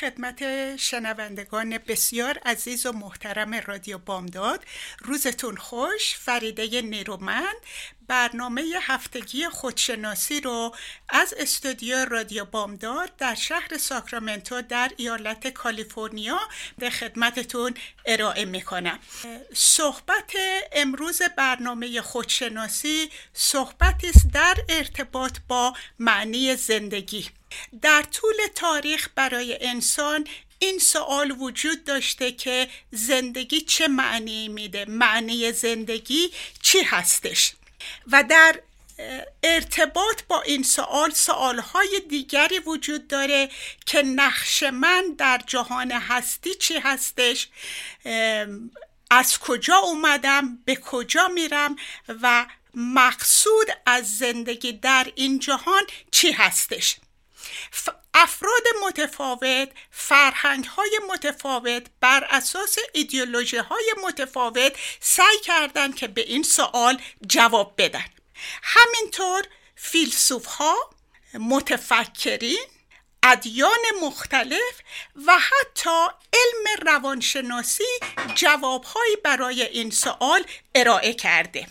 خدمت شنوندگان بسیار عزیز و محترم رادیو بامداد. روزتون خوش. فریده نیرومند. برنامه هفتگی خودشناسی رو از استودیو رادیو بامداد در شهر ساکرامنتو در ایالت کالیفرنیا به خدمتتون ارائه می‌کنم. صحبت امروز برنامه خودشناسی صحبتی است در ارتباط با معنی زندگی. در طول تاریخ برای انسان این سوال وجود داشته که زندگی چه معنی میده؟ معنی زندگی چی هستش؟ و در ارتباط با این سوال سوالهای دیگری وجود داره که نقش من در جهان هستی چی هستش؟ از کجا اومدم؟ به کجا میرم؟ و مقصود از زندگی در این جهان چی هستش؟ افراد متفاوت فرهنگ های متفاوت بر اساس ایدئولوژی های متفاوت سعی کردند که به این سوال جواب بدن. همینطور فیلسوف ها متفکرین ادیان مختلف و حتی علم روانشناسی جوابهایی برای این سوال ارائه کرده.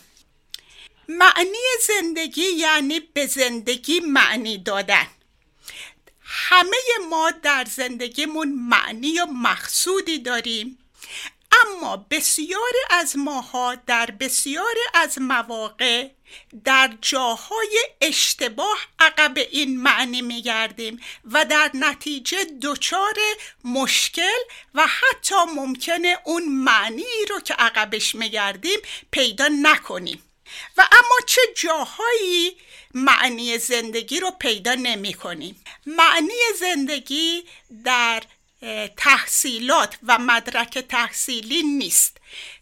معنی زندگی یعنی به زندگی معنی دادن. همه ما در زندگیمون معنی و مقصودی داریم. اما بسیاری از ماها در بسیاری از مواقع در جاهای اشتباه عقب این معنی میگردیم و در نتیجه دچار مشکل و حتی ممکنه اون معنی رو که عقبش میگردیم پیدا نکنیم. و اما چه جاهایی معنی زندگی رو پیدا نمی کنیم. معنی زندگی در تحصیلات و مدرک تحصیلی نیست.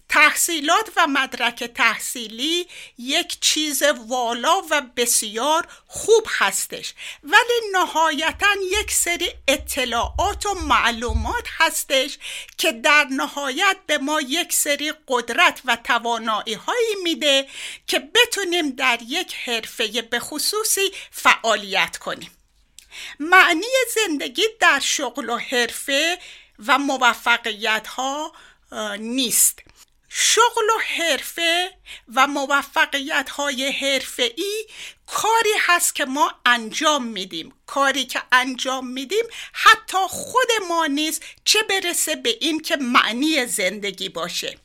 تحصیلات و مدرک تحصیلی یک چیز والا و بسیار خوب هستش. ولی نهایتا یک سری اطلاعات و معلومات هستش که در نهایت به ما یک سری قدرت و توانایی هایی میده که بتونیم در یک حرفه به خصوصی فعالیت کنیم. معنی زندگی در شغل و حرفه و موفقیت ها نیست. شغل و حرفه و موفقیت های حرفه ای کاری هست که ما انجام میدیم. کاری که انجام میدیم حتی خود ما نیست چه برسه به این که معنی زندگی باشه.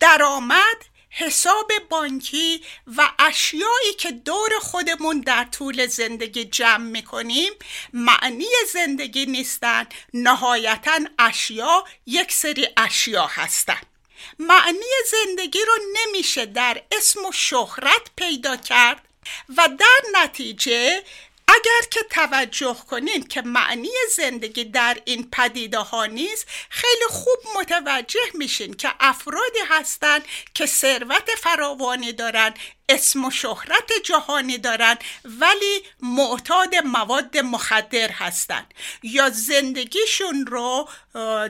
درآمد حساب بانکی و اشیایی که دور خودمون در طول زندگی جمع می‌کنیم معنی زندگی نیستن. نهایتا اشیا یک سری اشیا هستند معنی زندگی رو نمیشه در اسم و شهرت پیدا کرد و در نتیجه اگر که توجه کنین که معنی زندگی در این پدیده ها نیست خیلی خوب متوجه میشین که افرادی هستند که ثروت فراوانی دارن اسم و شهرت جهانی دارن ولی معتاد مواد مخدر هستند یا زندگیشون رو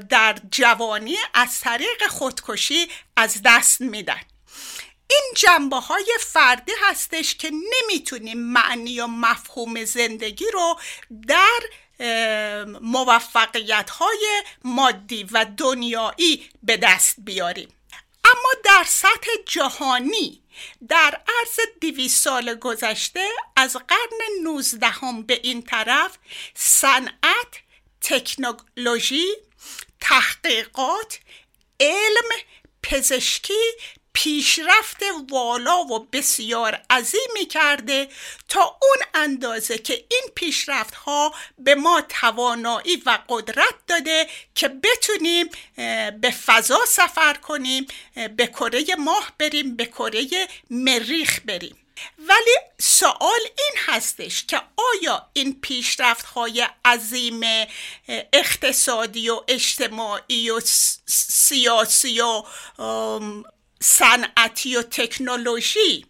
در جوانی از طریق خودکشی از دست میدن. این جنبه های فردی هستش که نمی‌تونیم معنی و مفهوم زندگی رو در موفقیت های مادی و دنیایی به دست بیاریم. اما در سطح جهانی در عرض دویست سال گذشته از قرن نوزدهم به این طرف صنعت تکنولوژی تحقیقات علم پزشکی پیشرفت والا و بسیار عظیمی کرده تا اون اندازه که این پیشرفت ها به ما توانایی و قدرت داده که بتونیم به فضا سفر کنیم به کره ماه بریم به کره مریخ بریم. ولی سوال این هستش که آیا این پیشرفت های عظیم اقتصادی و اجتماعی و سیاسی و صنعتی و تکنولوژی.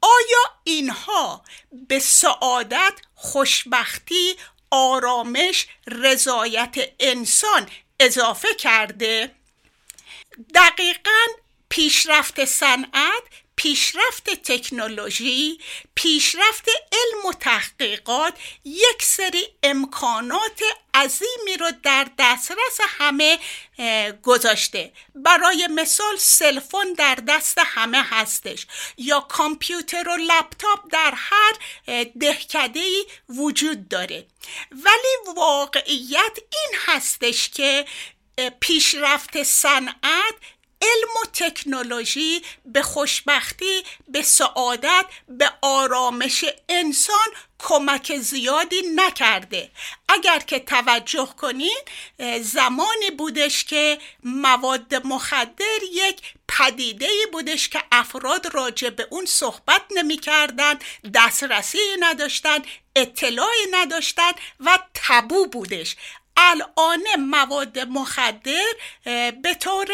آیا اینها به سعادت خوشبختی آرامش رضایت انسان اضافه کرده؟ دقیقا پیشرفت صنعت پیشرفت تکنولوژی پیشرفت علم و تحقیقات یک سری امکانات عظیمی رو در دسترس همه گذاشته. برای مثال سلفون در دست همه هستش یا کامپیوتر و لپتاپ در هر دهکده وجود داره. ولی واقعیت این هستش که پیشرفت صنعت علم و تکنولوژی به خوشبختی به سعادت به آرامش انسان کمک زیادی نکرده. اگر که توجه کنین زمانی بودش که مواد مخدر یک پدیده بودش که افراد راجع به اون صحبت نمی کردن دسترسی نداشتن اطلاعی نداشتن و تبو بودش. الان مواد مخدر به طور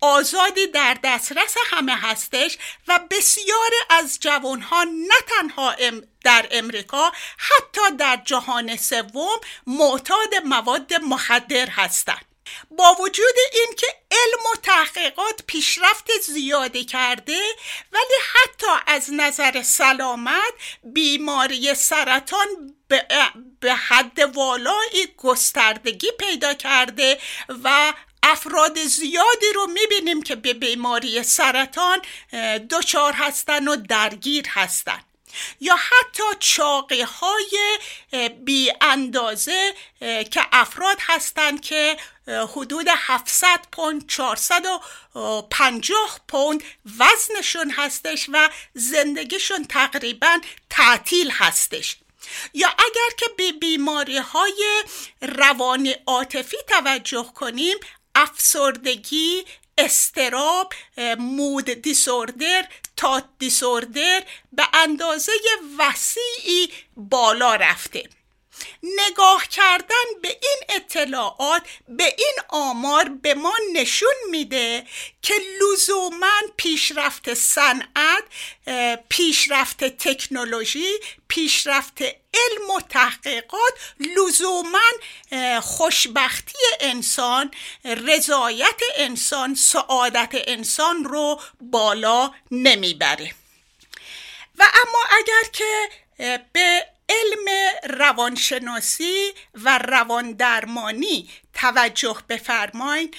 آزادی در دسترس همه هستش و بسیار از جوانها نه تنها در امریکا حتی در جهان سوم معتاد مواد مخدر هستند. با وجود اینکه علم و تحقیقات پیشرفت زیادی کرده ولی حتی از نظر سلامت بیماری سرطان به حد والایی گستردگی پیدا کرده و افراد زیادی رو می‌بینیم که به بیماری سرطان دچار هستن و درگیر هستن. یا حتی چاقی های بی اندازه که افراد هستند که حدود 700 پوند 450 پوند وزنشون هستش و زندگیشون تقریبا تعطیل هستش. یا اگر که به بیماری های روانی عاطفی توجه کنیم افسردگی استراب مود دیسوردر تات دیسوردر به اندازه وسیعی بالا رفته. نگاه کردن به این اطلاعات به این آمار به ما نشون میده که لزوما پیشرفت صنعت پیشرفت تکنولوژی پیشرفت علم و تحقیقات لزوما خوشبختی انسان رضایت انسان سعادت انسان رو بالا نمی‌بره. و اما اگر که به علم روانشناسی و رواندرمانی توجه بفرمایید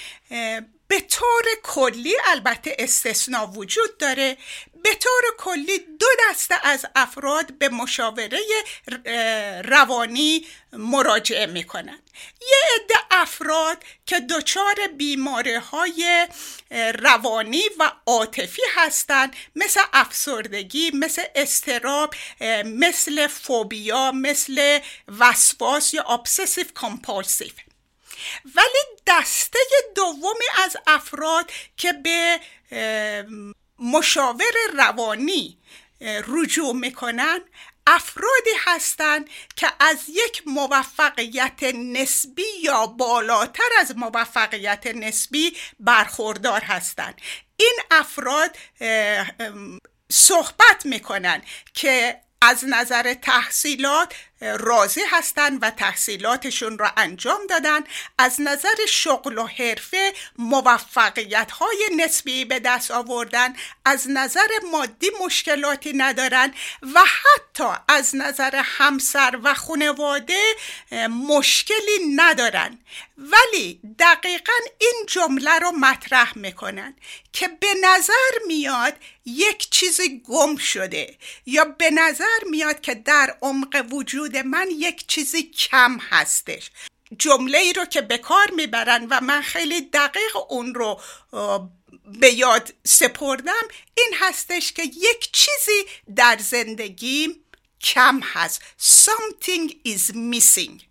به طور کلی البته استثنا وجود داره به طور کلی دو دسته از افراد به مشاوره روانی مراجعه می‌کنن یه عده افراد که دچار بیماری های روانی و عاطفی هستند مثل افسردگی مثل استراب مثل فوبیا مثل وسواس یا obsessive compulsive ولی دسته دومی از افراد که به مشاور روانی رجوع می‌کنن افرادی هستند که از یک موفقیت نسبی یا بالاتر از موفقیت نسبی برخوردار هستند این افراد صحبت می‌کنن که از نظر تحصیلات راضی هستند و تحصیلاتشون را انجام دادن. از نظر شغل و حرفه موفقیت های نسبی به دست آوردن. از نظر مادی مشکلاتی ندارن و حتی از نظر همسر و خانواده مشکلی ندارن. ولی دقیقا این جمله رو مطرح می‌کنن که به نظر میاد یک چیزی گم شده یا به نظر میاد که در عمق وجود من یک چیزی کم هستش. جمله ای رو که به کار می‌برن و من خیلی دقیق اون رو به یاد سپردم این هستش که یک چیزی در زندگی کم هست. Something is missing.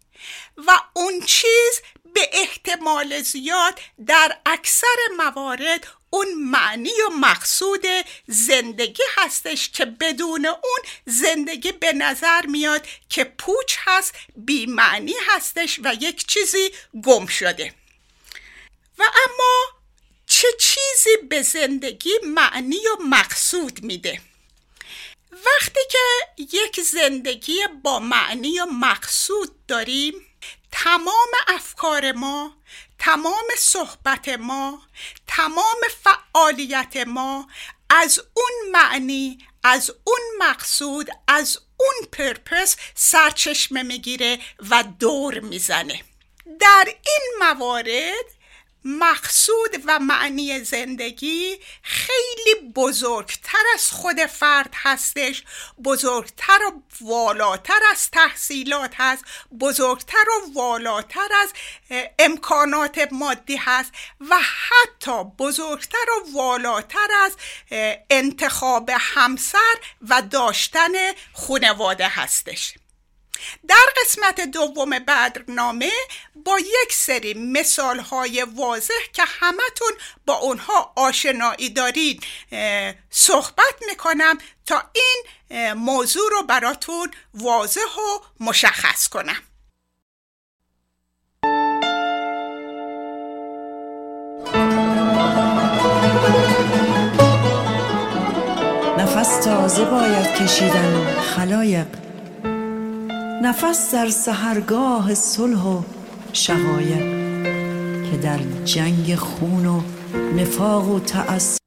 و اون چیز به احتمال زیاد در اکثر موارد اون معنی و مقصود زندگی هستش که بدون اون زندگی به نظر میاد که پوچ هست بی معنی هستش و یک چیزی گم شده. و اما چه چیزی به زندگی معنی و مقصود میده؟ وقتی که یک زندگی با معنی و مقصود داریم تمام افکار ما تمام صحبت ما تمام فعالیت ما از اون معنی از اون مقصود از اون پرپس سرچشمه می‌گیره و دور می‌زنه. در این موارد مقصود و معنی زندگی خیلی بزرگتر از خود فرد هستش. بزرگتر و والاتر از تحصیلات هست. بزرگتر و والاتر از امکانات مادی هست. و حتی بزرگتر و والاتر از انتخاب همسر و داشتن خانواده هستش. در قسمت دوم برنامه با یک سری مثال های واضح که همتون با اونها آشنایی دارید صحبت می‌کنم تا این موضوع رو براتون واضح و مشخص کنم. نفس تازه باید کشیدن خلایق. نفس در سهرگاه صلح و شقایق که در جنگ خون و نفاق و تعصب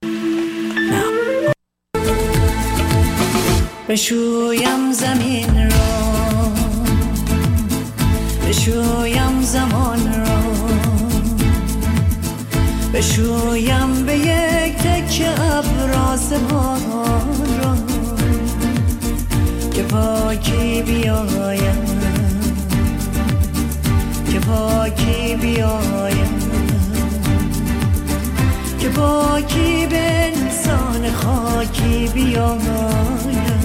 بشویم زمین را. بشویم زمان را. بشویم به یک تک ابراز را. که پاکی بیایم؟ که پاکی بیایم؟ که پاکی به انسان خاکی بیایم؟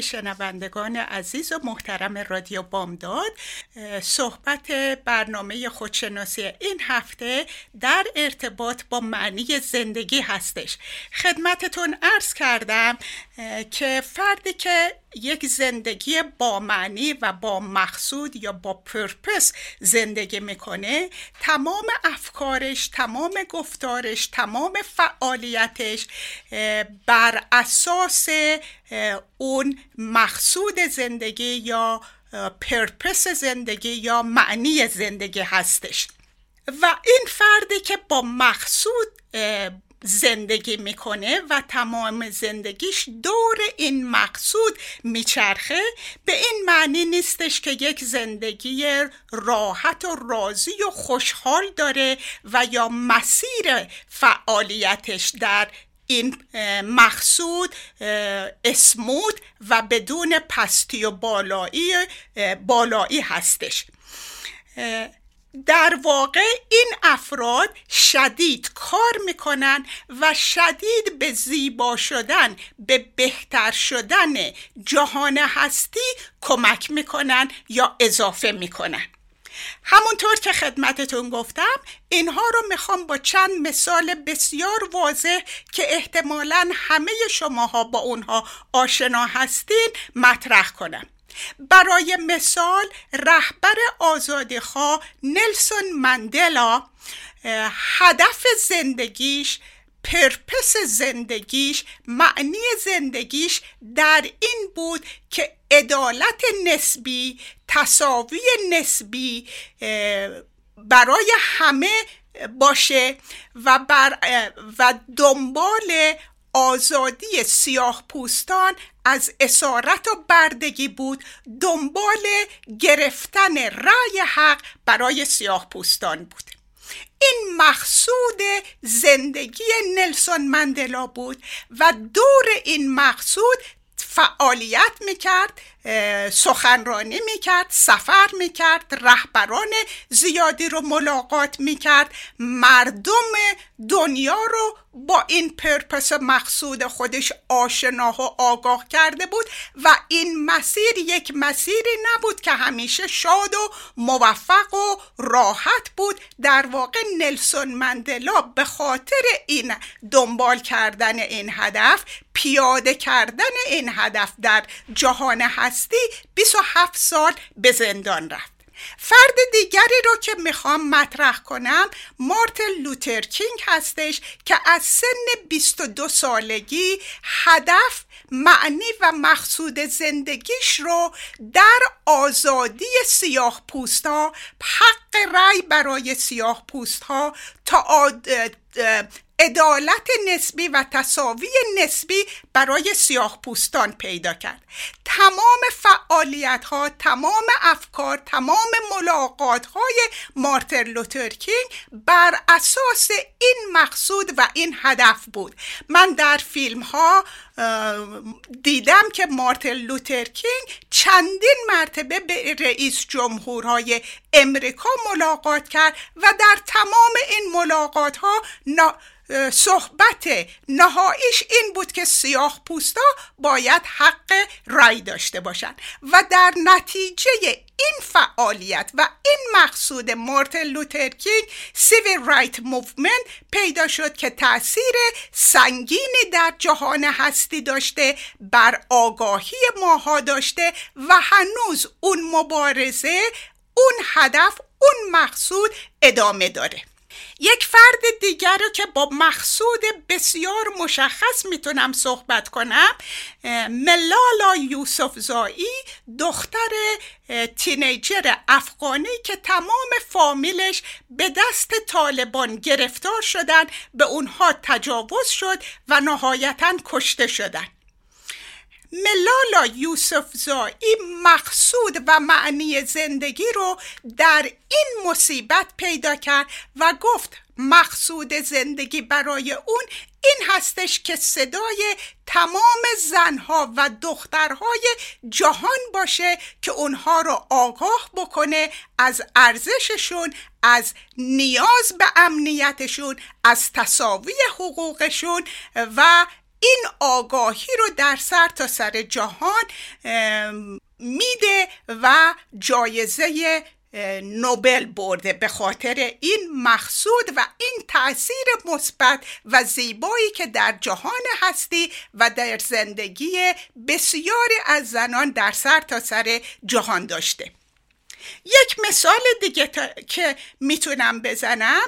شنوندگان عزیز و محترم رادیو بامداد. صحبت برنامه خودشناسی این هفته در ارتباط با معنی زندگی هستش. خدمتتون عرض کردم که فردی که یک زندگی با معنی و با مقصود یا با پرپس زندگی می‌کنه تمام افکارش تمام گفتارش تمام فعالیتش بر اساس اون مقصود زندگی یا پرپس زندگی یا معنی زندگی هستش. و این فردی که با مقصود زندگی می‌کنه و تمام زندگیش دور این مقصود میچرخه به این معنی نیستش که یک زندگی راحت و راضی و خوشحال داره و یا مسیر فعالیتش در این مقصود اسمود و بدون پستی و بالایی بالایی هستش. در واقع این افراد شدید کار می‌کنن و شدید به زیبا شدن به بهتر شدن جهان هستی کمک می‌کنن یا اضافه می‌کنن. همونطور که خدمتتون گفتم اینها رو می‌خوام با چند مثال بسیار واضح که احتمالا همه شماها با اونها آشنا هستین مطرح کنم. برای مثال رهبر آزادیخواه نلسون مندلا هدف زندگیش پرپس زندگیش معنی زندگیش در این بود که عدالت نسبی تصاوی نسبی برای همه باشه و, بر و دنبال آزادی سیاه پوستان از اسارت و بردگی بود. دنبال گرفتن رأی حق برای سیاه پوستان بود. این مقصود زندگی نلسون مندلا بود و دور این مقصود فعالیت می‌کرد سخنرانی می‌کرد سفر می‌کرد رهبران زیادی رو ملاقات می‌کرد. مردم دنیا رو با این پرپس مقصود خودش آشنا و آگاه کرده بود و این مسیر یک مسیری نبود که همیشه شاد و موفق و راحت بود. در واقع نلسون مندلا به خاطر این دنبال کردن این هدف پیاده کردن این هدف در جهان هستی 27 سال به زندان رفت فرد دیگری رو که می‌خوام مطرح کنم مارتن لوتر کینگ هستش که از سن 22 سالگی هدف معنی و مقصود زندگیش رو در آزادی سیاه پوست ها حق رأی برای سیاه پوست ها تا. عدالت نسبی و تساوی نسبی برای سیاه پوستان پیدا کرد. تمام فعالیت ها تمام افکار تمام ملاقات های مارتین لوترکینگ بر اساس این مقصود و این هدف بود. من در فیلم ها دیدم که مارتین لوترکینگ چندین مرتبه به رئیس جمهورهای امریکا ملاقات کرد و در تمام این ملاقات ها صحبت نهاییش این بود که سیاه پوستا باید حق رای داشته باشند و در نتیجه این فعالیت و این مقصود مارتن لوترکینگ civil rights movement پیدا شد که تاثیر سنگینی در جهان هستی داشته بر آگاهی ماها داشته و هنوز اون مبارزه اون هدف اون مقصود ادامه داره. یک فرد دیگر رو که با مقصود بسیار مشخص می‌تونم صحبت کنم ملالا یوسف زایی دختر تینیجر افغانی که تمام فامیلش به دست طالبان گرفتار شدن به اونها تجاوز شد و نهایتا کشته شدن. ملالا یوسف زایی مقصود و معنی زندگی رو در این مصیبت پیدا کرد و گفت مقصود زندگی برای اون این هستش که صدای تمام زنها و دخترهای جهان باشه که اونها رو آگاه بکنه از ارزششون از نیاز به امنیتشون از تصاوی حقوقشون و این آگاهی رو در سر تا سر جهان میده و جایزه نوبل برده به خاطر این مقصود و این تاثیر مثبت و زیبایی که در جهان هستی و در زندگی بسیاری از زنان در سر تا سر جهان داشته. یک مثال دیگه که می‌تونم بزنم.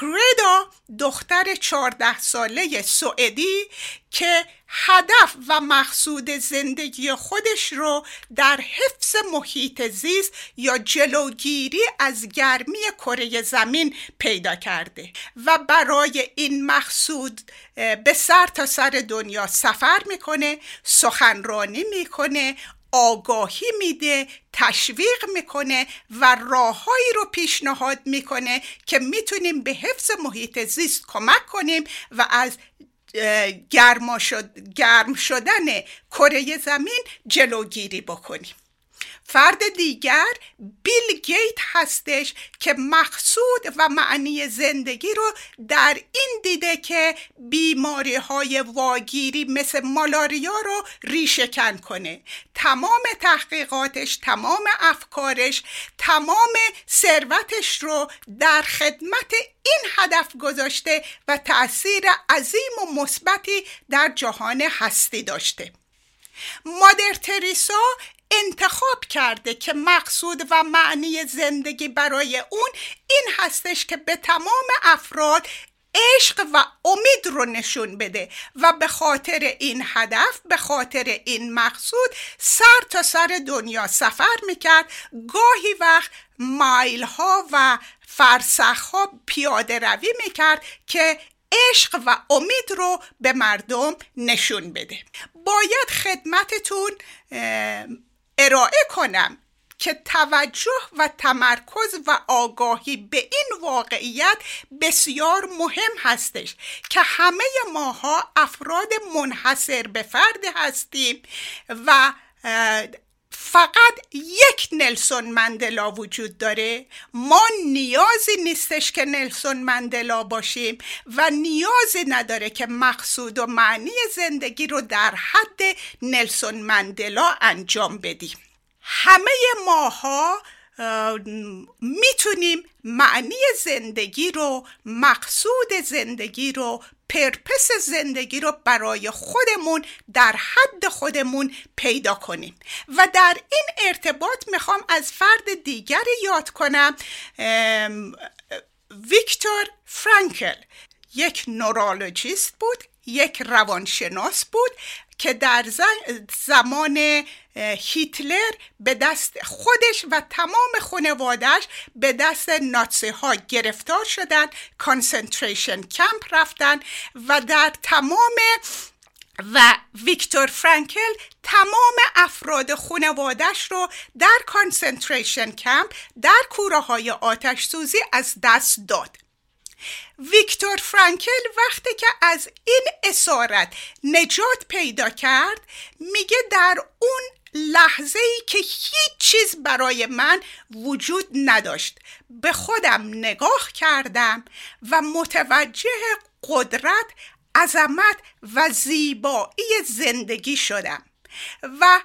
گریدا دختر چارده ساله سوئدی که هدف و مقصود زندگی خودش رو در حفظ محیط زیست یا جلوگیری از گرمی کره زمین پیدا کرده و برای این مقصود به سر تا سر دنیا سفر می‌کنه سخنرانی می‌کنه آگاهی میده تشویق می‌کنه و راههایی رو پیشنهاد می‌کنه که می‌تونیم به حفظ محیط زیست کمک کنیم و از گرم شدن کره زمین جلوگیری بکنیم. فرد دیگر بیل گیت هستش که مقصود و معنی زندگی رو در این دیده که بیماری های واگیری مثل مالاریا رو ریشهکن کنه. تمام تحقیقاتش تمام افکارش تمام ثروتش رو در خدمت این هدف گذاشته و تأثیر عظیم و مثبتی در جهان هستی داشته. مادر تریسا انتخاب کرده که مقصود و معنی زندگی برای اون این هستش که به تمام افراد عشق و امید رو نشون بده و به خاطر این هدف به خاطر این مقصود سر تا سر دنیا سفر می‌کرد. گاهی وقت مایل ها و فرسخ ها پیاده روی می‌کرد که عشق و امید رو به مردم نشون بده. باید خدمتتون ارائه کنم که توجه و تمرکز و آگاهی به این واقعیت بسیار مهم هستش که همه ماها افراد منحصر به فرد هستیم و فقط یک نلسون مندلا وجود داره. ما نیازی نیستش که نلسون مندلا باشیم و نیازی نداره که مقصود و معنی زندگی رو در حد نلسون مندلا انجام بدیم. همه ماها می‌تونیم معنی زندگی رو مقصود زندگی رو پرپس زندگی رو برای خودمون در حد خودمون پیدا کنیم. و در این ارتباط می‌خوام از فرد دیگری یاد کنم ویکتور فرانکل. یک نورولوژیست بود یک روانشناس بود که در زمان هیتلر به دست خودش و تمام خانوادش به دست ناتسی ها گرفتار شدن concentration camp رفتن و در تمام و ویکتور فرانکل تمام افراد خانوادش رو در concentration camp در کوره های آتش سوزی از دست داد. ویکتور فرانکل وقتی که از این اسارت نجات پیدا کرد میگه در اون لحظه ای که هیچ چیز برای من وجود نداشت. به خودم نگاه کردم و متوجه قدرت عظمت و زیبایی زندگی شدم و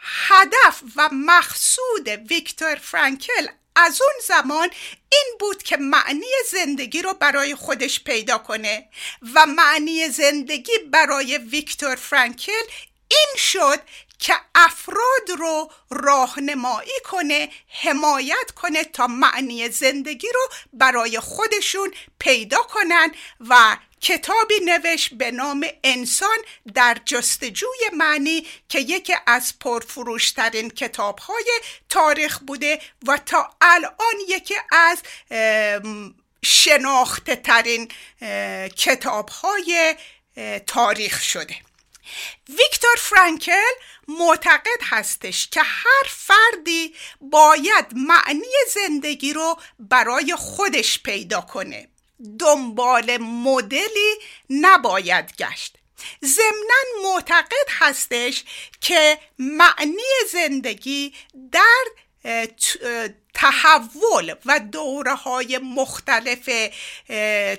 هدف و مقصود ویکتور فرانکل از اون زمان این بود که معنی زندگی رو برای خودش پیدا کنه و معنی زندگی برای ویکتور فرانکل این شد که افراد رو راهنمایی کنه حمایت کنه تا معنی زندگی رو برای خودشون پیدا کنن و کتابی نوشت به نام انسان در جستجوی معنی که یکی از پرفروشترین کتابهای تاریخ بوده و تا الان یکی از شناخته ترین کتاب های تاریخ شده. ویکتور فرانکل معتقد هستش که هر فردی باید معنی زندگی رو برای خودش پیدا کنه. دنبال مدلی نباید گشت. ضمنا معتقد هستش که معنی زندگی در تحول و دوره های مختلف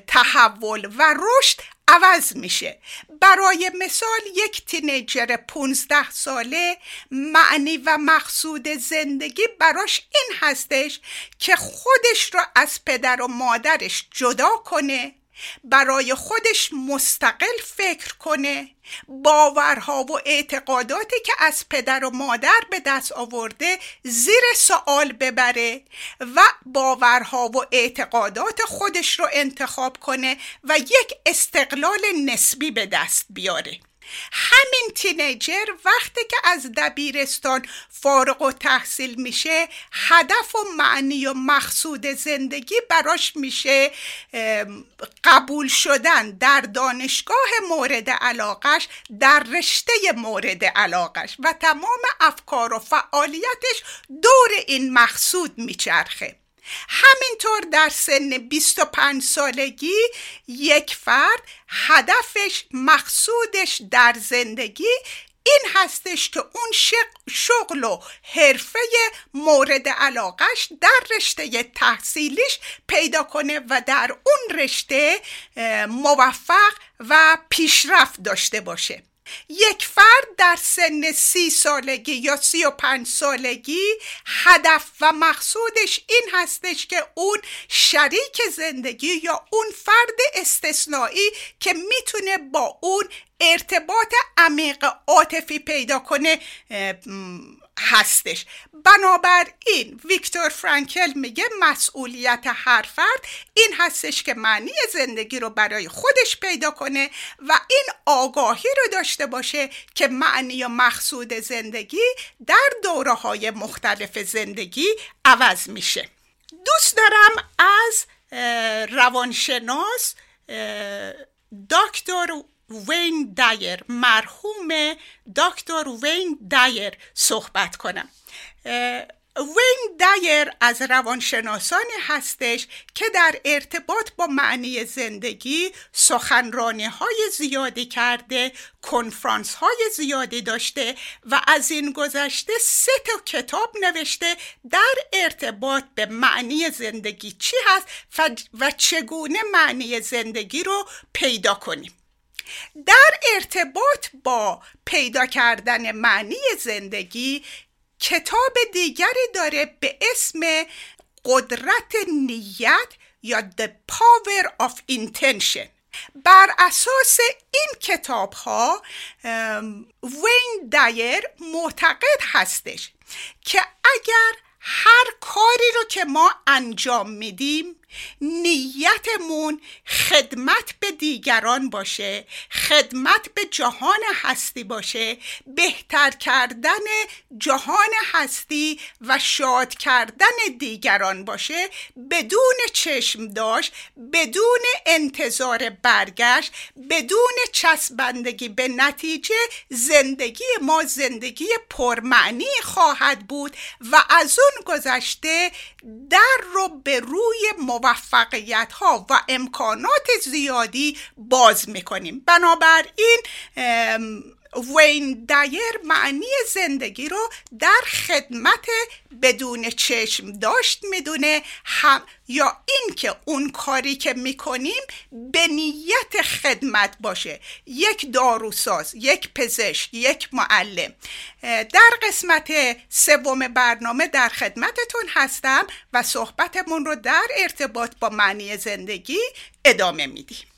تحول و رشد عوض میشه. برای مثال یک تینیجر 15 ساله معنی و مقصود زندگی براش این هستش که خودش را از پدر و مادرش جدا کنه برای خودش مستقل فکر کنه. باورها و اعتقاداتی که از پدر و مادر به دست آورده زیر سوال ببره و باورها و اعتقادات خودش رو انتخاب کنه و یک استقلال نسبی به دست بیاره. همین تینیجر وقتی که از دبیرستان فارغ و تحصیل میشه هدف و معنی و مقصود زندگی براش میشه قبول شدن در دانشگاه مورد علاقش در رشته مورد علاقش و تمام افکار و فعالیتش دور این مقصود میچرخه. همینطور در سن 25 سالگی یک فرد هدفش مقصودش در زندگی این هستش که اون شغل و حرفه مورد علاقش در رشته تحصیلیش پیدا کنه و در اون رشته موفق و پیشرفت داشته باشه. یک فرد در سن سی سالگی یا سی و پنج سالگی هدف و مقصودش این هستش که اون شریک زندگی یا اون فرد استثنایی که می‌تونه با اون ارتباط عمیق عاطفی پیدا کنه هستش. بنابراین ویکتور فرانکل میگه مسئولیت هر فرد این هستش که معنی زندگی رو برای خودش پیدا کنه و این آگاهی رو داشته باشه که معنی و مقصود زندگی در دوره های مختلف زندگی عوض میشه. دوست دارم از روانشناس دکتر وین دایر. مرحوم دکتر وین دایر صحبت کنم. وین دایر از روانشناسانی هستش که در ارتباط با معنی زندگی سخنرانی های زیادی کرده کنفرانس های زیادی داشته و از این گذشته سه تا کتاب نوشته در ارتباط به معنی زندگی چی هست و چگونه معنی زندگی رو پیدا کنیم. در ارتباط با پیدا کردن معنی زندگی کتاب دیگری داره به اسم قدرت نیت یا The Power of Intention. بر اساس این کتاب ها وین دایر معتقد هستش که اگر هر کاری رو که ما انجام میدیم نیتمون خدمت به دیگران باشه خدمت به جهان هستی باشه بهتر کردن جهان هستی و شاد کردن دیگران باشه بدون چشم داشت بدون انتظار برگشت بدون چسبندگی به نتیجه زندگی ما زندگی پرمعنی خواهد بود و از اون گذشته در رو به روی موفقیت ها و امکانات زیادی باز می‌کنیم. بنابراین وین دایر معنی زندگی رو در خدمت بدون چشم داشت می‌دونه. هم یا اینکه اون کاری که می‌کنیم به نیت خدمت باشه. یک داروساز یک پزشک یک معلم. در قسمت سوم برنامه در خدمتتون هستم و صحبتمون رو در ارتباط با معنی زندگی ادامه میدیم.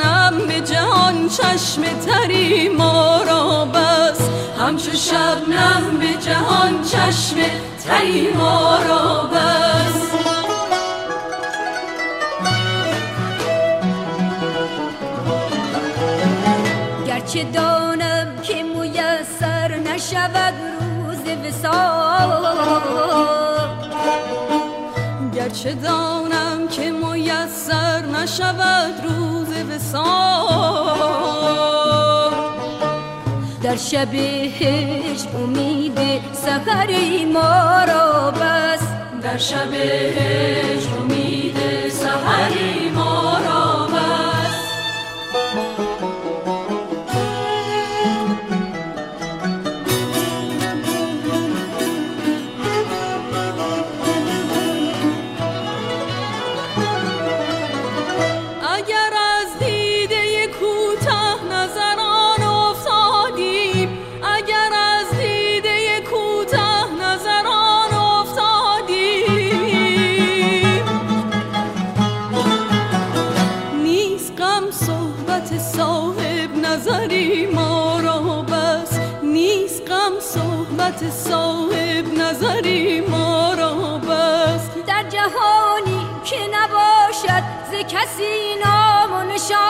شبنم به جهان چشم تری ما را بس. همچو شبنم به جهان چشم تری ما را بس. گرچه دانم که میسر نشود روز وسال گرچه دانم که میسر نشود روز در شب هجر امید سحری ما را بس در شب هجر امید سحری ما را صحبت صاحب نظری ما را بس. در جهانی که نباشد ز کسی نام و نشان.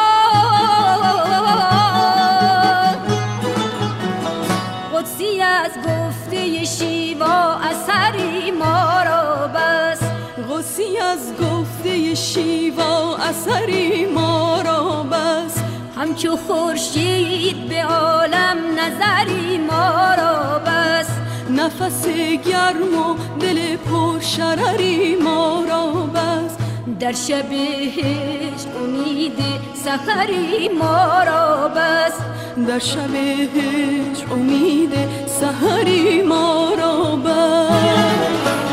قدسی از گفته شیوا اثری ما را بس. غصی از گفته شیوا اثری ما را بس. همچو خورشید به عالم نظری ما را بس نفس گرم و دل پر شرری ما را بس در شب هجر امید سحری ما را بس در شب هجر امید سحری ما را بس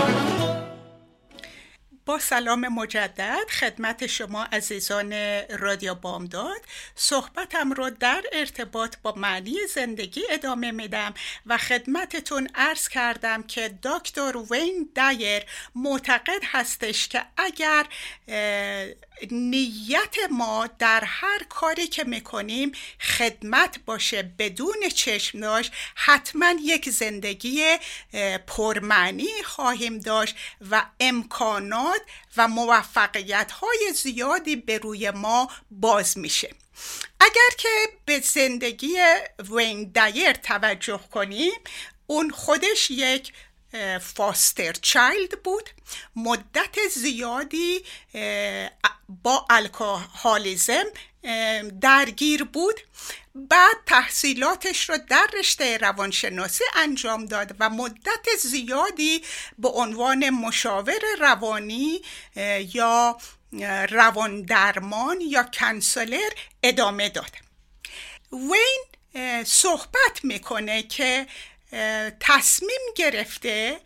با سلام مجدد خدمت شما عزیزان رادیو بامداد. صحبتم رو در ارتباط با معنی زندگی ادامه میدم و خدمتتون عرض کردم که دکتر وین دایر معتقد هستش که اگر نیت ما در هر کاری که می‌کنیم خدمت باشه بدون چشم داشت. حتما یک زندگی پرمعنی خواهیم داشت و امکانات و موفقیت های زیادی به روی ما باز میشه. اگر که به زندگی وین دایر توجه کنیم اون خودش یک فاستر چایلد بود. مدت زیادی با الکوهالیزم درگیر بود. بعد تحصیلاتش رو در رشته روانشناسی انجام داد و مدت زیادی به عنوان مشاور روانی یا اه، روان درمان یا کنسلر ادامه داد. وین صحبت می‌کنه که تصمیم گرفته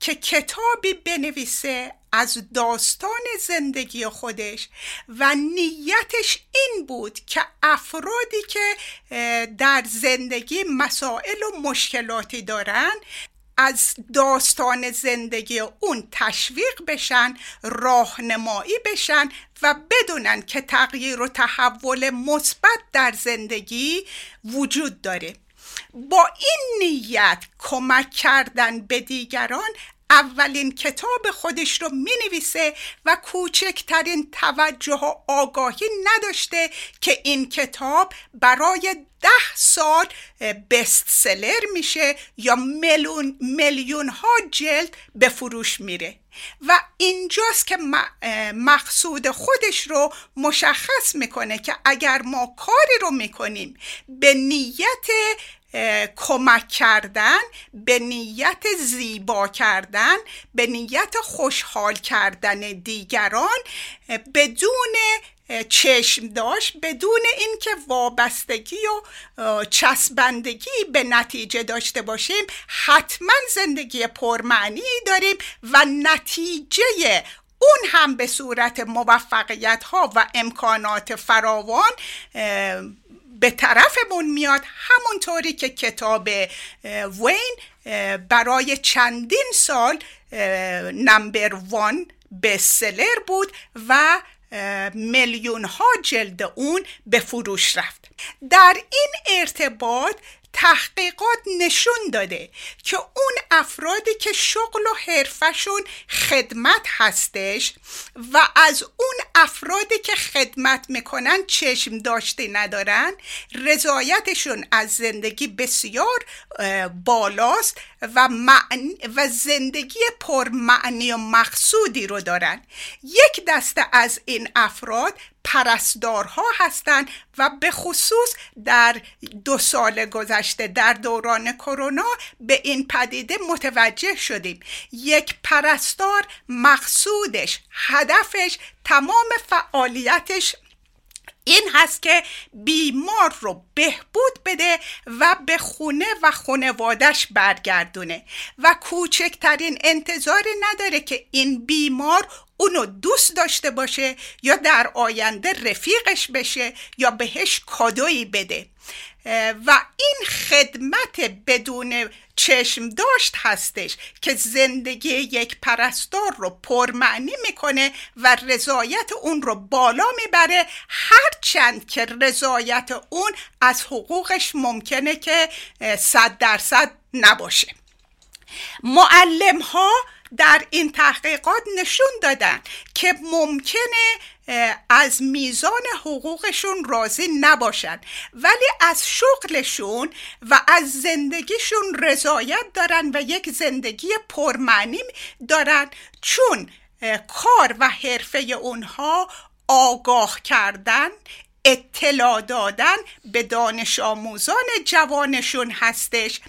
که کتابی بنویسه از داستان زندگی خودش و نیتش این بود که افرادی که در زندگی مسائل و مشکلاتی دارن از داستان زندگی اون تشویق بشن راهنمایی بشن و بدونن که تغییر و تحول مثبت در زندگی وجود داره. با این نیت کمک کردن به دیگران اولین کتاب خودش رو می نویسه و کوچکترین توجه و آگاهی نداشته که این کتاب برای ده سال بست سلر میشه یا میلیون میلیون ها جلد به فروش میره. و اینجاست که مقصود خودش رو مشخص می‌کنه که اگر ما کاری رو می‌کنیم به نیت کمک کردن به نیت زیبا کردن به نیت خوشحال کردن دیگران بدون چشم داشت بدون اینکه وابستگی و چسبندگی به نتیجه داشته باشیم. حتما زندگی پرمعنی داریم و نتیجه اون هم به صورت موفقیت ها و امکانات فراوان به طرفمون میاد همونطوری که کتاب وین برای چندین سال نمبر وان بستسلر بود و میلیون ها جلد اون به فروش رفت. در این ارتباط تحقیقات نشون داده که اون افرادی که شغل و حرفشون خدمت هستش و از اون افرادی که خدمت می‌کنن چشم داشته ندارن رضایتشون از زندگی بسیار بالاست و, و زندگی پرمعنی و مقصودی رو دارن. یک دسته از این افراد پرستارها هستند و به خصوص در دو سال گذشته در دوران کرونا به این پدیده متوجه شدیم. یک پرستار مقصودش هدفش تمام فعالیتش این هست که بیمار رو بهبود بده و به خونه و خونوادش برگردونه. و کوچکترین انتظاری نداره که این بیمار اونو دوست داشته باشه یا در آینده رفیقش بشه یا بهش کادویی بده. و این خدمت بدون چشم داشت هستش که زندگی یک پرستار رو پرمعنی می‌کنه و رضایت اون رو بالا می‌بره. هرچند که رضایت اون از حقوقش ممکنه که صد درصد نباشه. معلم ها در این تحقیقات نشون دادن که ممکنه از میزان حقوقشون راضی نباشن. ولی از شغلشون و از زندگیشون رضایت دارن و یک زندگی پرمعنی دارن. چون کار و حرفه اونها آگاه کردن اطلاع دادن به دانش آموزان جوانشون هستش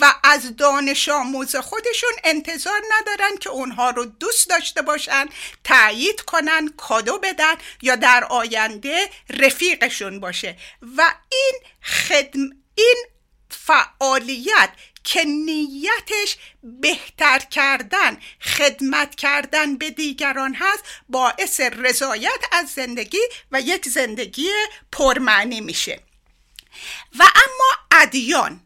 و از دانش آموز خودشون انتظار ندارن که اونها رو دوست داشته باشن تایید کنن کادو بدن یا در آینده رفیقشون باشه. و این خدم این فعالیت که نیتش بهتر کردن خدمت کردن به دیگران هست باعث رضایت از زندگی و یک زندگی پرمعنی میشه. و اما ادیان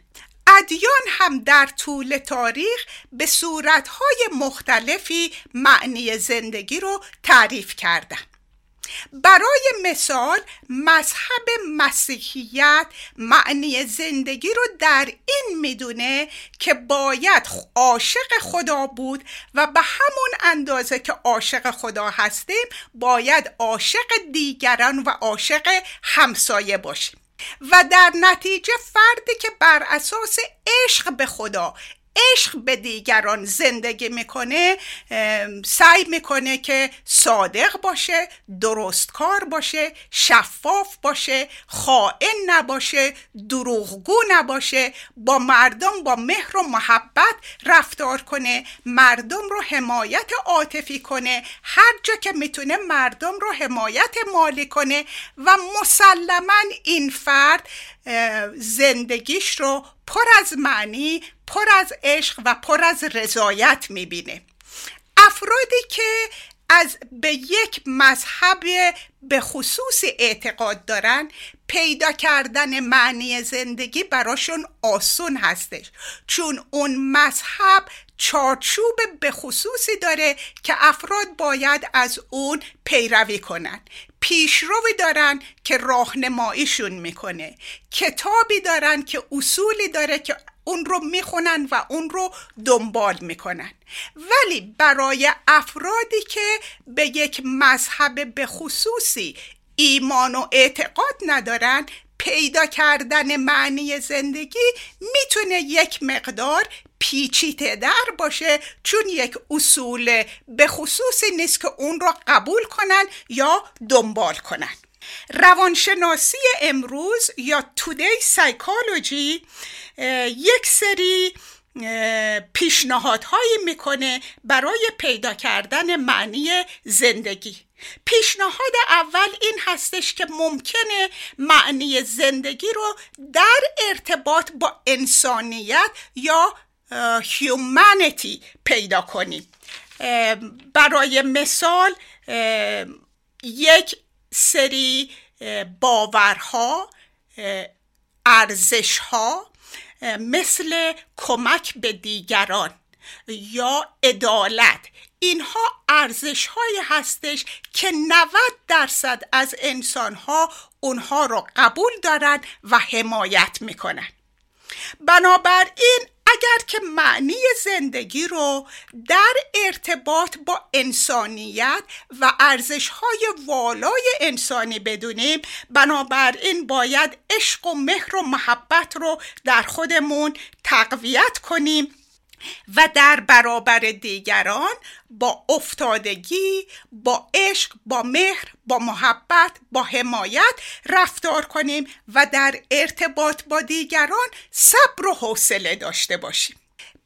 ادیان هم در طول تاریخ به صورتهای مختلفی معنی زندگی رو تعریف کردن. برای مثال مذهب مسیحیت معنی زندگی رو در این می‌دونه که باید عاشق خدا بود و به همون اندازه که عاشق خدا هستیم باید عاشق دیگران و عاشق همسایه باشیم. و در نتیجه فردی که بر اساس عشق به خدا عشق به دیگران زندگی می‌کنه سعی می‌کنه که صادق باشه درستکار باشه شفاف باشه خائن نباشه دروغگو نباشه با مردم با مهر و محبت رفتار کنه مردم رو حمایت عاطفی کنه هر جا که می‌تونه مردم رو حمایت مالی کنه و مسلما این فرد زندگیش رو پر از معنی پر از عشق و پر از رضایت می‌بینه. افرادی که از به یک مذهب به خصوص اعتقاد دارن پیدا کردن معنی زندگی براشون آسون هستش. چون اون مذهب چارچوب به خصوصی داره که افراد باید از اون پیروی کنن. پیشروی دارن که راهنماییشون می‌کنه. کتابی دارن که اصولی داره که اون رو می‌خونن و اون رو دنبال می‌کنن. ولی برای افرادی که به یک مذهب به خصوصی ایمان و اعتقاد ندارن پیدا کردن معنی زندگی می‌تونه یک مقدار پیچیده در باشه چون یک اصول به خصوصی نیست که اون رو قبول کنن یا دنبال کنن. روانشناسی امروز یا تودی سایکولوژی یک سری پیشنهادهایی می‌کنه برای پیدا کردن معنی زندگی. پیشنهاد اول این هستش که ممکنه معنی زندگی رو در ارتباط با انسانیت یا هیومانیتی پیدا کنیم برای مثال یک سری باورها ارزشها مثل کمک به دیگران یا عدالت. اینها ارزش هایی هستش که 90 درصد از انسان ها اونها رو قبول دارن و حمایت می‌کنن. بنابراین اگر که معنی زندگی رو در ارتباط با انسانیت و ارزش های والای انسانی بدونیم بنابراین باید عشق و مهر و محبت رو در خودمون تقویت کنیم و در برابر دیگران با افتادگی با عشق با مهر با محبت با حمایت رفتار کنیم و در ارتباط با دیگران صبر و حوصله داشته باشیم.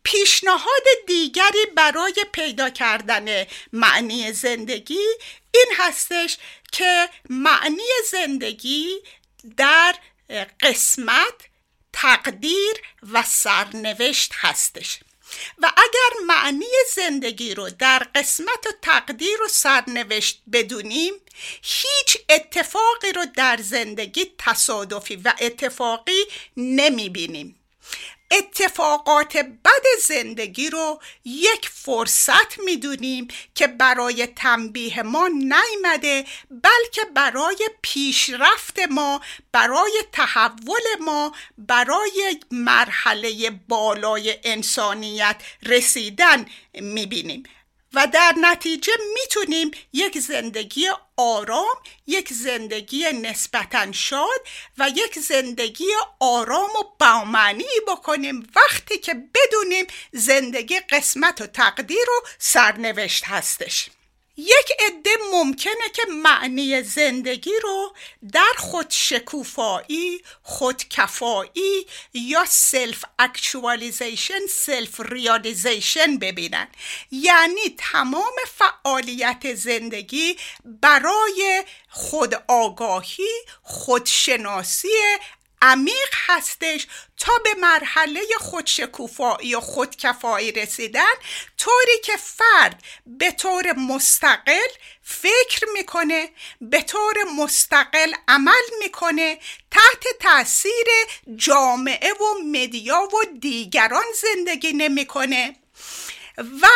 پیشنهاد دیگری برای پیدا کردن معنی زندگی این هستش که معنی زندگی در قسمت تقدیر و سرنوشت هستش. و اگر معنی زندگی رو در قسمت و تقدیر و سرنوشت بدونیم هیچ اتفاقی رو در زندگی تصادفی و اتفاقی نمی بینیم اتفاقات بد زندگی رو یک فرصت می‌دونیم که برای تنبیه ما نیمده بلکه برای پیشرفت ما برای تحول ما برای مرحله بالای انسانیت رسیدن می‌بینیم. و در نتیجه می‌تونیم یک زندگی آرام یک زندگی نسبتا شاد و یک زندگی آرام و بامعنی بکنیم وقتی که بدونیم زندگی قسمت و تقدیر و سرنوشت هستش. یک عده ممکنه که معنی زندگی رو در خود شکوفایی، خودکفایی یا self actualization، self realization ببینن. یعنی تمام فعالیت زندگی برای خود آگاهی، خودشناسی عمیق هستش تا به مرحله خودشکوفایی و خودکفایی رسیدن طوری که فرد به طور مستقل فکر می‌کنه به طور مستقل عمل می‌کنه تحت تاثیر جامعه و مدیا و دیگران زندگی نمی‌کنه. و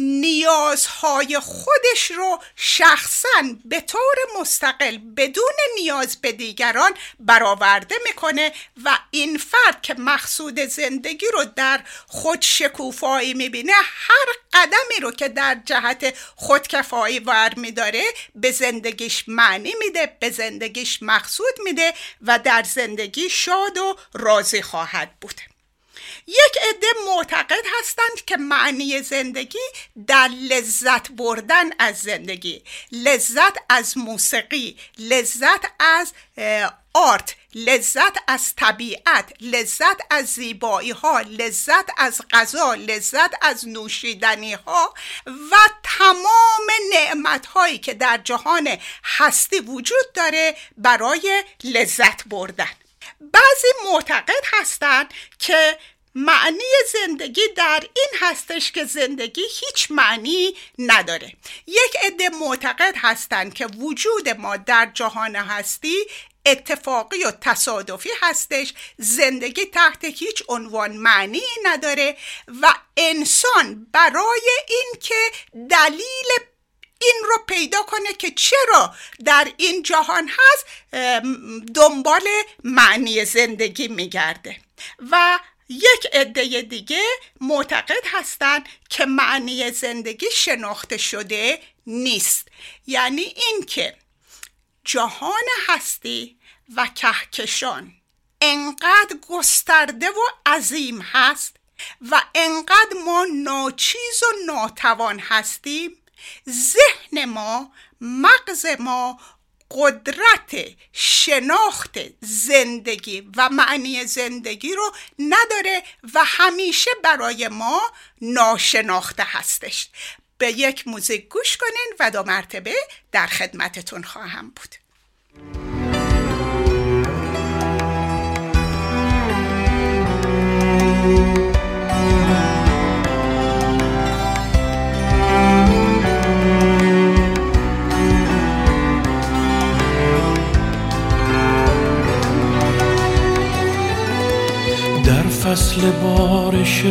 نیازهای خودش رو شخصا به طور مستقل بدون نیاز به دیگران برآورده می‌کنه و این فرد که مقصود زندگی رو در خود شکوفایی می‌بینه هر قدمی رو که در جهت خودکفایی ور میداره به زندگیش معنی میده به زندگیش مقصود میده و در زندگی شاد و راضی خواهد بود. یک عده معتقد هستند که معنی زندگی در لذت بردن از زندگی لذت از موسیقی لذت از آرت لذت از طبیعت لذت از زیبایی ها لذت از غذا لذت از نوشیدنی ها و تمام نعمت هایی که در جهان هستی وجود داره برای لذت بردن. بعضی معتقد هستند که معنی زندگی در این هستش که زندگی هیچ معنی نداره. یک عده معتقد هستند که وجود ما در جهان هستی اتفاقی و تصادفی هستش. زندگی تحت هیچ عنوان معنی نداره و انسان برای اینکه دلیل این رو پیدا کنه که چرا در این جهان هست دنبال معنی زندگی میگرده. و یک عده دیگه معتقد هستند که معنی زندگی شناخته شده نیست. یعنی اینکه جهان هستی و کهکشان انقدر گسترده و عظیم هست و انقدر ما ناچیز و ناتوان هستیم ذهن ما مغز ما قدرت شناخت زندگی و معنی زندگی رو نداره و همیشه برای ما ناشناخته هستش. به یک موزیک گوش کنین و دو مرتبه در خدمتتون خواهم بود. فصل بارش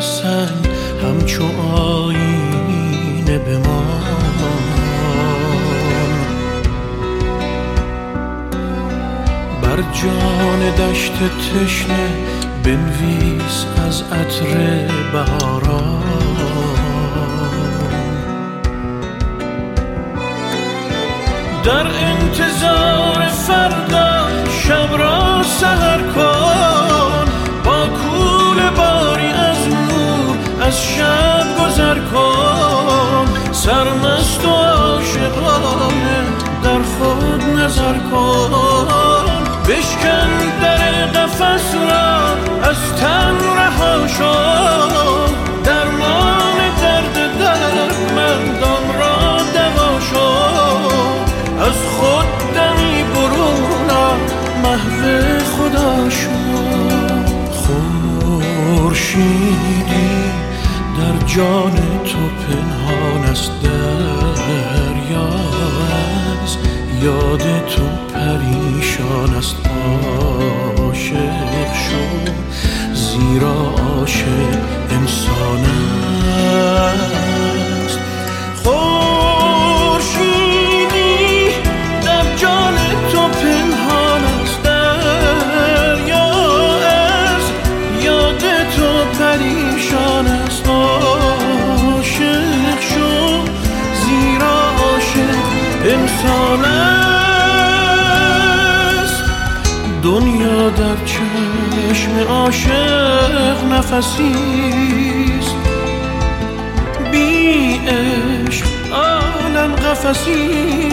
سنگ همچو آینه بمان بر جان دشت تشنه بنویس از عطر بهاران. در انتظار فردا شب را سهر کن. شب گذر کن. سرمست و عاشقانه در خود نظر کن. بشکن در قفس را از تن رها شو. جان تو پنهان است دریا از یاد تو پریشان است عاشق شو. زیرا عاشق در چشم عاشق نفسیست بی عشق عالم قفسیست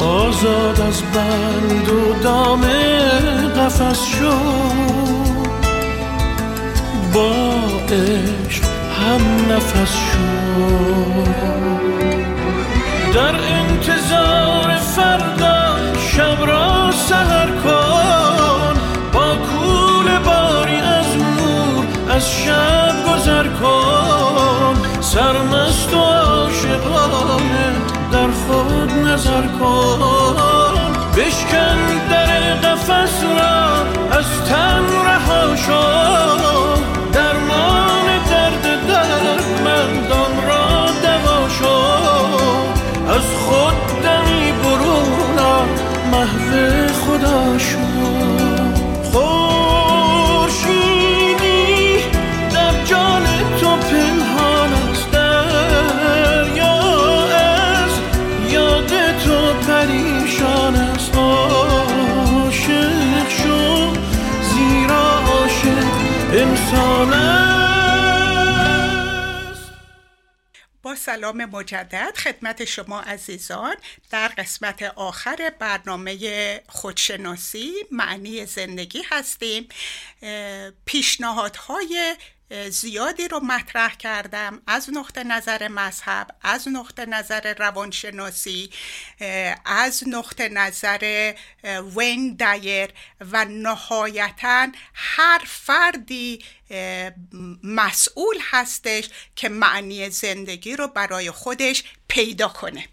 آزاد از بند و دام قفس شو. با عشق هم نفس شو. در انتظار فردا شب را سهر کن. با کول باری از نور از شب گذر کن. سرمست و عاشقانه در خود نظر کن. بشکن در قفس را از تن رها شو محو خدا شو سلام مجدد خدمت شما عزیزان. در قسمت آخر برنامه خودشناسی معنی زندگی هستیم. پیشنهادهای زیادی رو مطرح کردم از نقطه نظر مذهب از نقطه نظر روانشناسی از نقطه نظر وین دایر و نهایتا هر فردی مسئول هستش که معنی زندگی رو برای خودش پیدا کنه.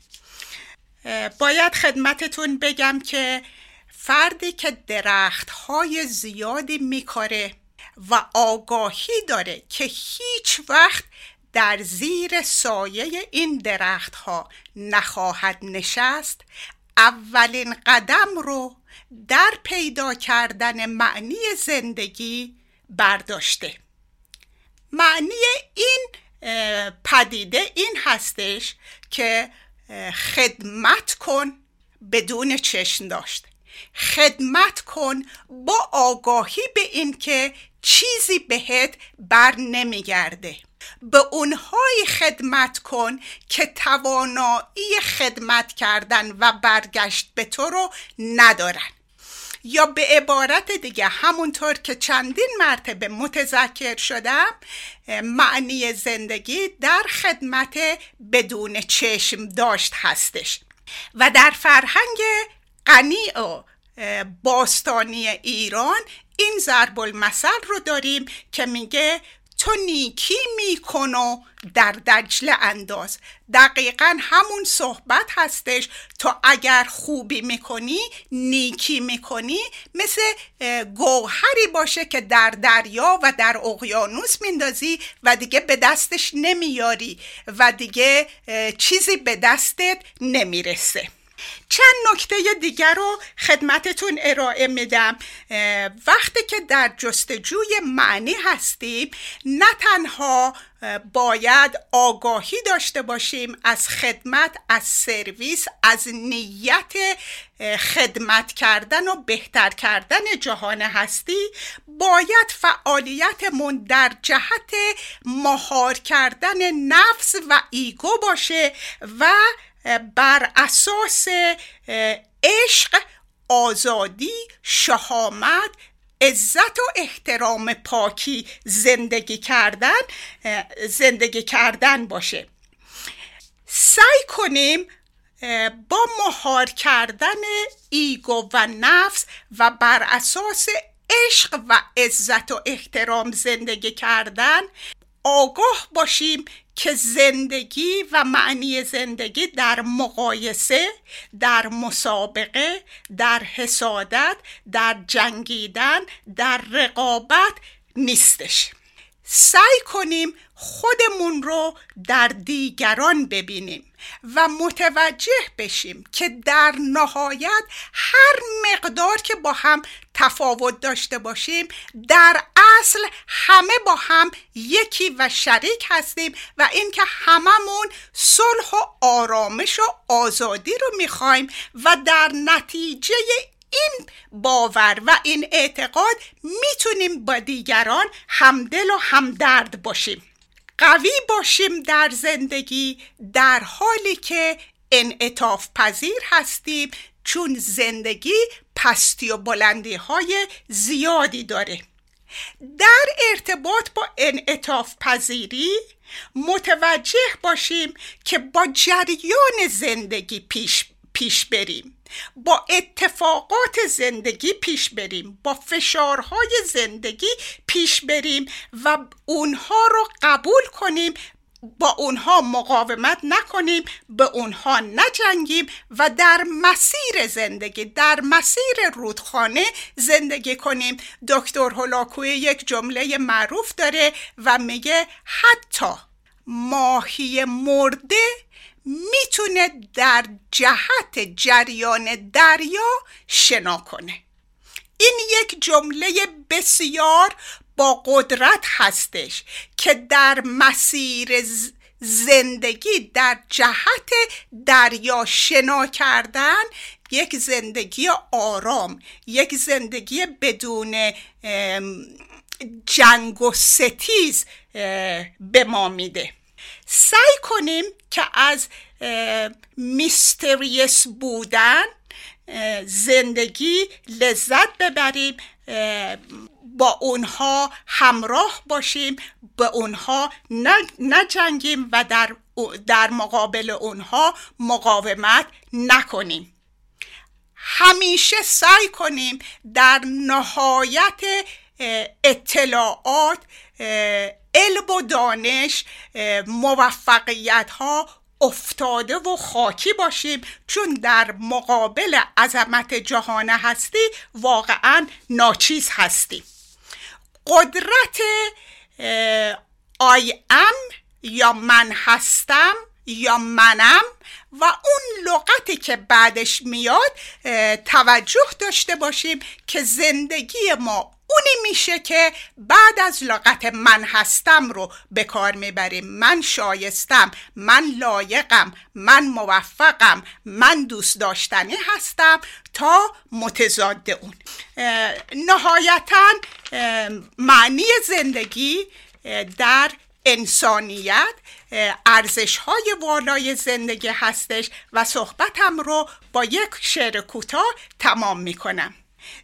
باید خدمتتون بگم که فردی که درخت های زیادی میکاره و آگاهی داره که هیچ وقت در زیر سایه این درخت ها نخواهد نشست. اولین قدم رو در پیدا کردن معنی زندگی برداشته. معنی این پدیده این هستش که خدمت کن بدون چشم داشت. خدمت کن با آگاهی به این که چیزی بهت بر نمیگرده. به اونهایی خدمت کن که توانایی خدمت کردن و برگشت به تو رو ندارن. یا به عبارت دیگه همونطور که چندین مرتبه متذکر شدم معنی زندگی در خدمت بدون چشم داشت هستش. و در فرهنگ غنی و باستانی ایران این ضرب المثل رو داریم که میگه تو نیکی میکن و در دجله انداز. دقیقا همون صحبت هستش. تو اگر خوبی می‌کنی نیکی می‌کنی مثل گوهری باشه که در دریا و در اقیانوس میندازی و دیگه به دستش نمیاری و دیگه چیزی به دستت نمی‌رسه. چند نکته دیگر رو خدمتتون ارائه میدم. وقتی که در جستجوی معنی هستیم نه تنها باید آگاهی داشته باشیم از خدمت از سرویس از نیت خدمت کردن و بهتر کردن جهان هستی باید فعالیتمون در جهت مهار کردن نفس و ایگو باشه و بر اساس عشق آزادی شهامت عزت و احترام پاکی زندگی کردن زندگی کردن باشه. سعی کنیم با مهار کردن ایگو و نفس و بر اساس عشق و عزت و احترام زندگی کردن آگاه باشیم که زندگی و معنی زندگی در مقایسه در مسابقه در حسادت در جنگیدن در رقابت نیستش. سعی کنیم خودمون رو در دیگران ببینیم و متوجه بشیم که در نهایت هر مقدار که با هم تفاوت داشته باشیم در اصل همه با هم یکی و شریک هستیم و اینکه هممون صلح و آرامش و آزادی رو می‌خوایم و در نتیجه این باور و این اعتقاد می‌تونیم با دیگران همدل و همدرد باشیم. قوی باشیم در زندگی در حالی که انعطاف پذیر هستیم چون زندگی پستی و بلندی های زیادی داره. در ارتباط با انعطاف پذیری متوجه باشیم که با جریان زندگی پیش, پیش بریم با اتفاقات زندگی پیش بریم با فشارهای زندگی پیش بریم و اونها رو قبول کنیم با اونها مقاومت نکنیم به اونها نجنگیم و در مسیر زندگی در مسیر رودخانه زندگی کنیم. دکتر هولاکوی یک جمله معروف داره و میگه حتی ماهی مرده می‌تونه در جهت جریان دریا شنا کنه. این یک جمله بسیار با قدرت هستش که در مسیر زندگی در جهت دریا شنا کردن یک زندگی آرام یک زندگی بدون جنگ و ستیز به ما میده. سعی کنیم که از میستریس بودن زندگی لذت ببریم با اونها همراه باشیم به اونها نجنگیم و در, در مقابل اونها مقاومت نکنیم. همیشه سعی کنیم در نهایت اطلاعات علم و دانش موفقیت ها افتاده و خاکی باشیم. چون در مقابل عظمت جهان هستی واقعا ناچیز هستیم. قدرت آی ام یا من هستم یا منم و اون لغتی که بعدش میاد توجه داشته باشیم که زندگی ما اونی میشه که بعد از لغت من هستم رو به کار می‌بریم. من شایستم من لایقم من موفقم من دوست داشتنی هستم تا متضاد اون. نهایتا معنی زندگی در انسانیت ارزش های والای زندگی هستش و صحبتم رو با یک شعر کوتاه تمام می‌کنم.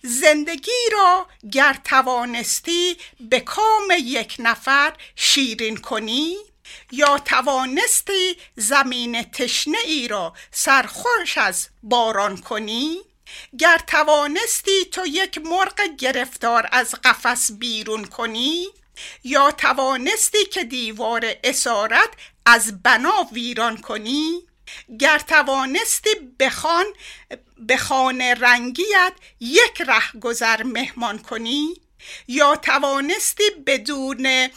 زندگی را گر توانستی به کام یک نفر شیرین کنی یا توانستی زمین تشنه ای را سرخوش از باران کنی گر توانستی تو یک مرغ گرفتار از قفس بیرون کنی یا توانستی که دیوار اسارت از بنا ویران کنی گر توانستی بخوان به رنگیت یک ره گذر مهمان کنی یا توانستی بدون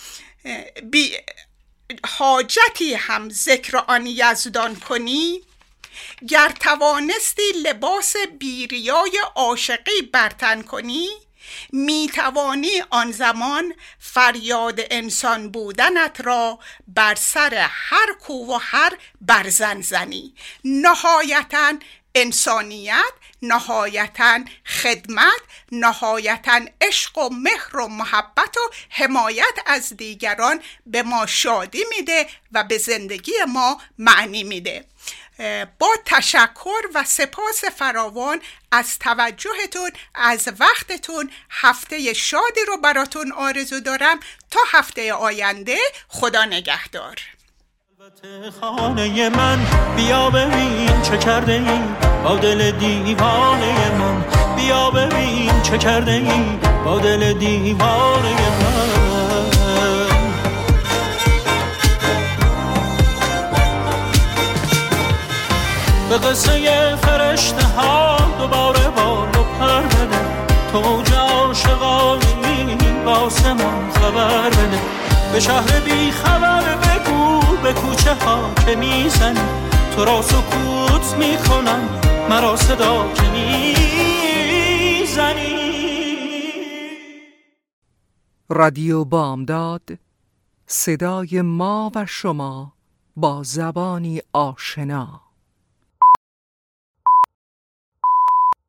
بی حاجتی هم ذکر آن یزدان کنی گر توانستی لباس بیریای عاشقی برتن کنی می توانی آن زمان فریاد انسان بودنت را بر سر هر کو و هر برزن زنی. نهایتا انسانیت نهایتا خدمت نهایتا عشق و مهر و محبت و حمایت از دیگران به ما شادی میده و به زندگی ما معنی میده. با تشکر و سپاس فراوان از توجهتون از وقتتون هفته شادی رو براتون آرزو دارم تا هفته آینده. خدا نگهدار. خانه من بیا ببین چه کرده ای. با دل دیوانه من بیا ببین چه کرده ای. با دل دیوانه من. به قصه فرشته ها دوباره بال و پر بده. تو عاشقانی با آسمان خبر بده. به شهر بی خبر بگو به کوچه ها که می‌زنی. تو را سکوت می‌کنم مرا صدا که می‌زنی. رادیو بامداد صدای ما و شما با زبانی آشنا.